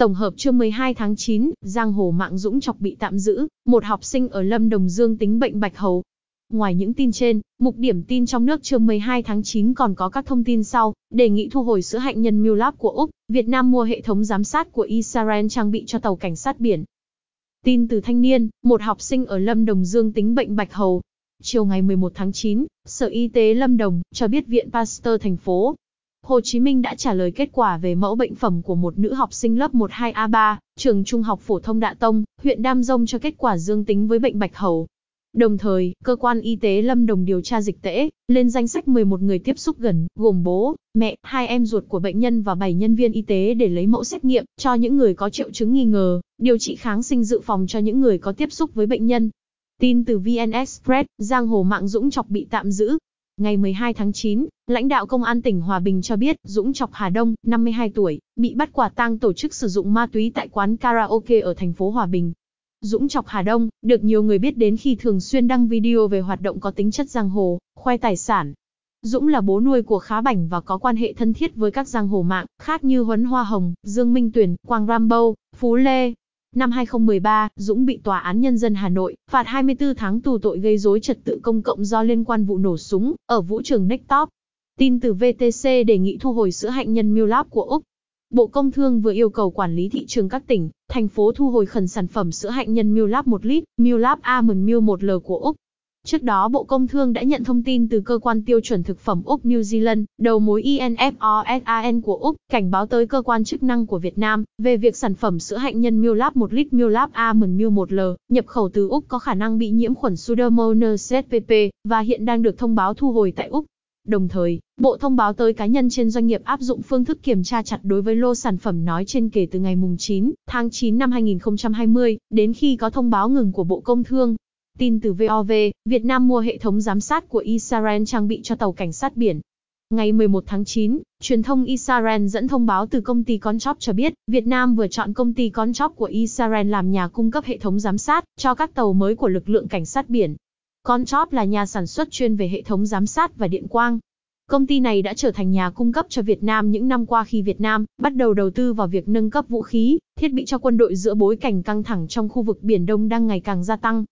Tổng hợp trưa 12 tháng 9, giang hồ mạng Dũng Chọc bị tạm giữ, một học sinh ở Lâm Đồng dương tính bệnh bạch hầu. Ngoài những tin trên, mục điểm tin trong nước trưa 12 tháng 9 còn có các thông tin sau, đề nghị thu hồi sữa hạnh nhân Milab của Úc, Việt Nam mua hệ thống giám sát của Israel trang bị cho tàu cảnh sát biển. Tin từ thanh niên, một học sinh ở Lâm Đồng dương tính bệnh bạch hầu. Chiều ngày 11 tháng 9, Sở Y tế Lâm Đồng cho biết Viện Pasteur thành phố Hồ Chí Minh đã trả lời kết quả về mẫu bệnh phẩm của một nữ học sinh lớp 12A3, trường Trung học phổ thông Đạ Tông, huyện Đam Rông cho kết quả dương tính với bệnh bạch hầu. Đồng thời, cơ quan y tế Lâm Đồng điều tra dịch tễ, lên danh sách 11 người tiếp xúc gần, gồm bố, mẹ, hai em ruột của bệnh nhân và 7 nhân viên y tế để lấy mẫu xét nghiệm cho những người có triệu chứng nghi ngờ, điều trị kháng sinh dự phòng cho những người có tiếp xúc với bệnh nhân. Tin từ VN Express, Giang Hồ Mạng Dũng Chọc bị tạm giữ, Ngày 12 tháng 9, lãnh đạo công an tỉnh Hòa Bình cho biết, Dũng Chọc Hà Đông, 52 tuổi, bị bắt quả tang tổ chức sử dụng ma túy tại quán karaoke ở thành phố Hòa Bình. Dũng Chọc Hà Đông, được nhiều người biết đến khi thường xuyên đăng video về hoạt động có tính chất giang hồ, khoe tài sản. Dũng là bố nuôi của Khá Bảnh và có quan hệ thân thiết với các giang hồ mạng, khác như Huấn Hoa Hồng, Dương Minh Tuyển, Quang Rambo, Phú Lê, Năm 2013, Dũng bị Tòa án Nhân dân Hà Nội phạt 24 tháng tù tội gây rối trật tự công cộng do liên quan vụ nổ súng ở vũ trường Nectop. Tin từ VTC đề nghị thu hồi sữa hạnh nhân Milab của Úc. Bộ Công Thương vừa yêu cầu quản lý thị trường các tỉnh, thành phố thu hồi khẩn sản phẩm sữa hạnh nhân Milab 1 lít, Milab Almond Milk 1L của Úc. Trước đó Bộ Công Thương đã nhận thông tin từ cơ quan tiêu chuẩn thực phẩm Úc New Zealand, đầu mối INFOSAN của Úc, cảnh báo tới cơ quan chức năng của Việt Nam về việc sản phẩm sữa hạnh nhân Milab 1 lít Milab Almond Milk 1L nhập khẩu từ Úc có khả năng bị nhiễm khuẩn Pseudomonas SPP và hiện đang được thông báo thu hồi tại Úc. Đồng thời, Bộ thông báo tới cá nhân trên doanh nghiệp áp dụng phương thức kiểm tra chặt đối với lô sản phẩm nói trên kể từ ngày 9 tháng 9 năm 2020, đến khi có thông báo ngừng của Bộ Công Thương. Tin từ VOV, Việt Nam mua hệ thống giám sát của Israel trang bị cho tàu cảnh sát biển. Ngày 11 tháng 9, truyền thông Israel dẫn thông báo từ công ty Conchop cho biết, Việt Nam vừa chọn công ty Conchop của Israel làm nhà cung cấp hệ thống giám sát cho các tàu mới của lực lượng cảnh sát biển. Conchop là nhà sản xuất chuyên về hệ thống giám sát và điện quang. Công ty này đã trở thành nhà cung cấp cho Việt Nam những năm qua khi Việt Nam bắt đầu đầu tư vào việc nâng cấp vũ khí, thiết bị cho quân đội giữa bối cảnh căng thẳng trong khu vực Biển Đông đang ngày càng gia tăng.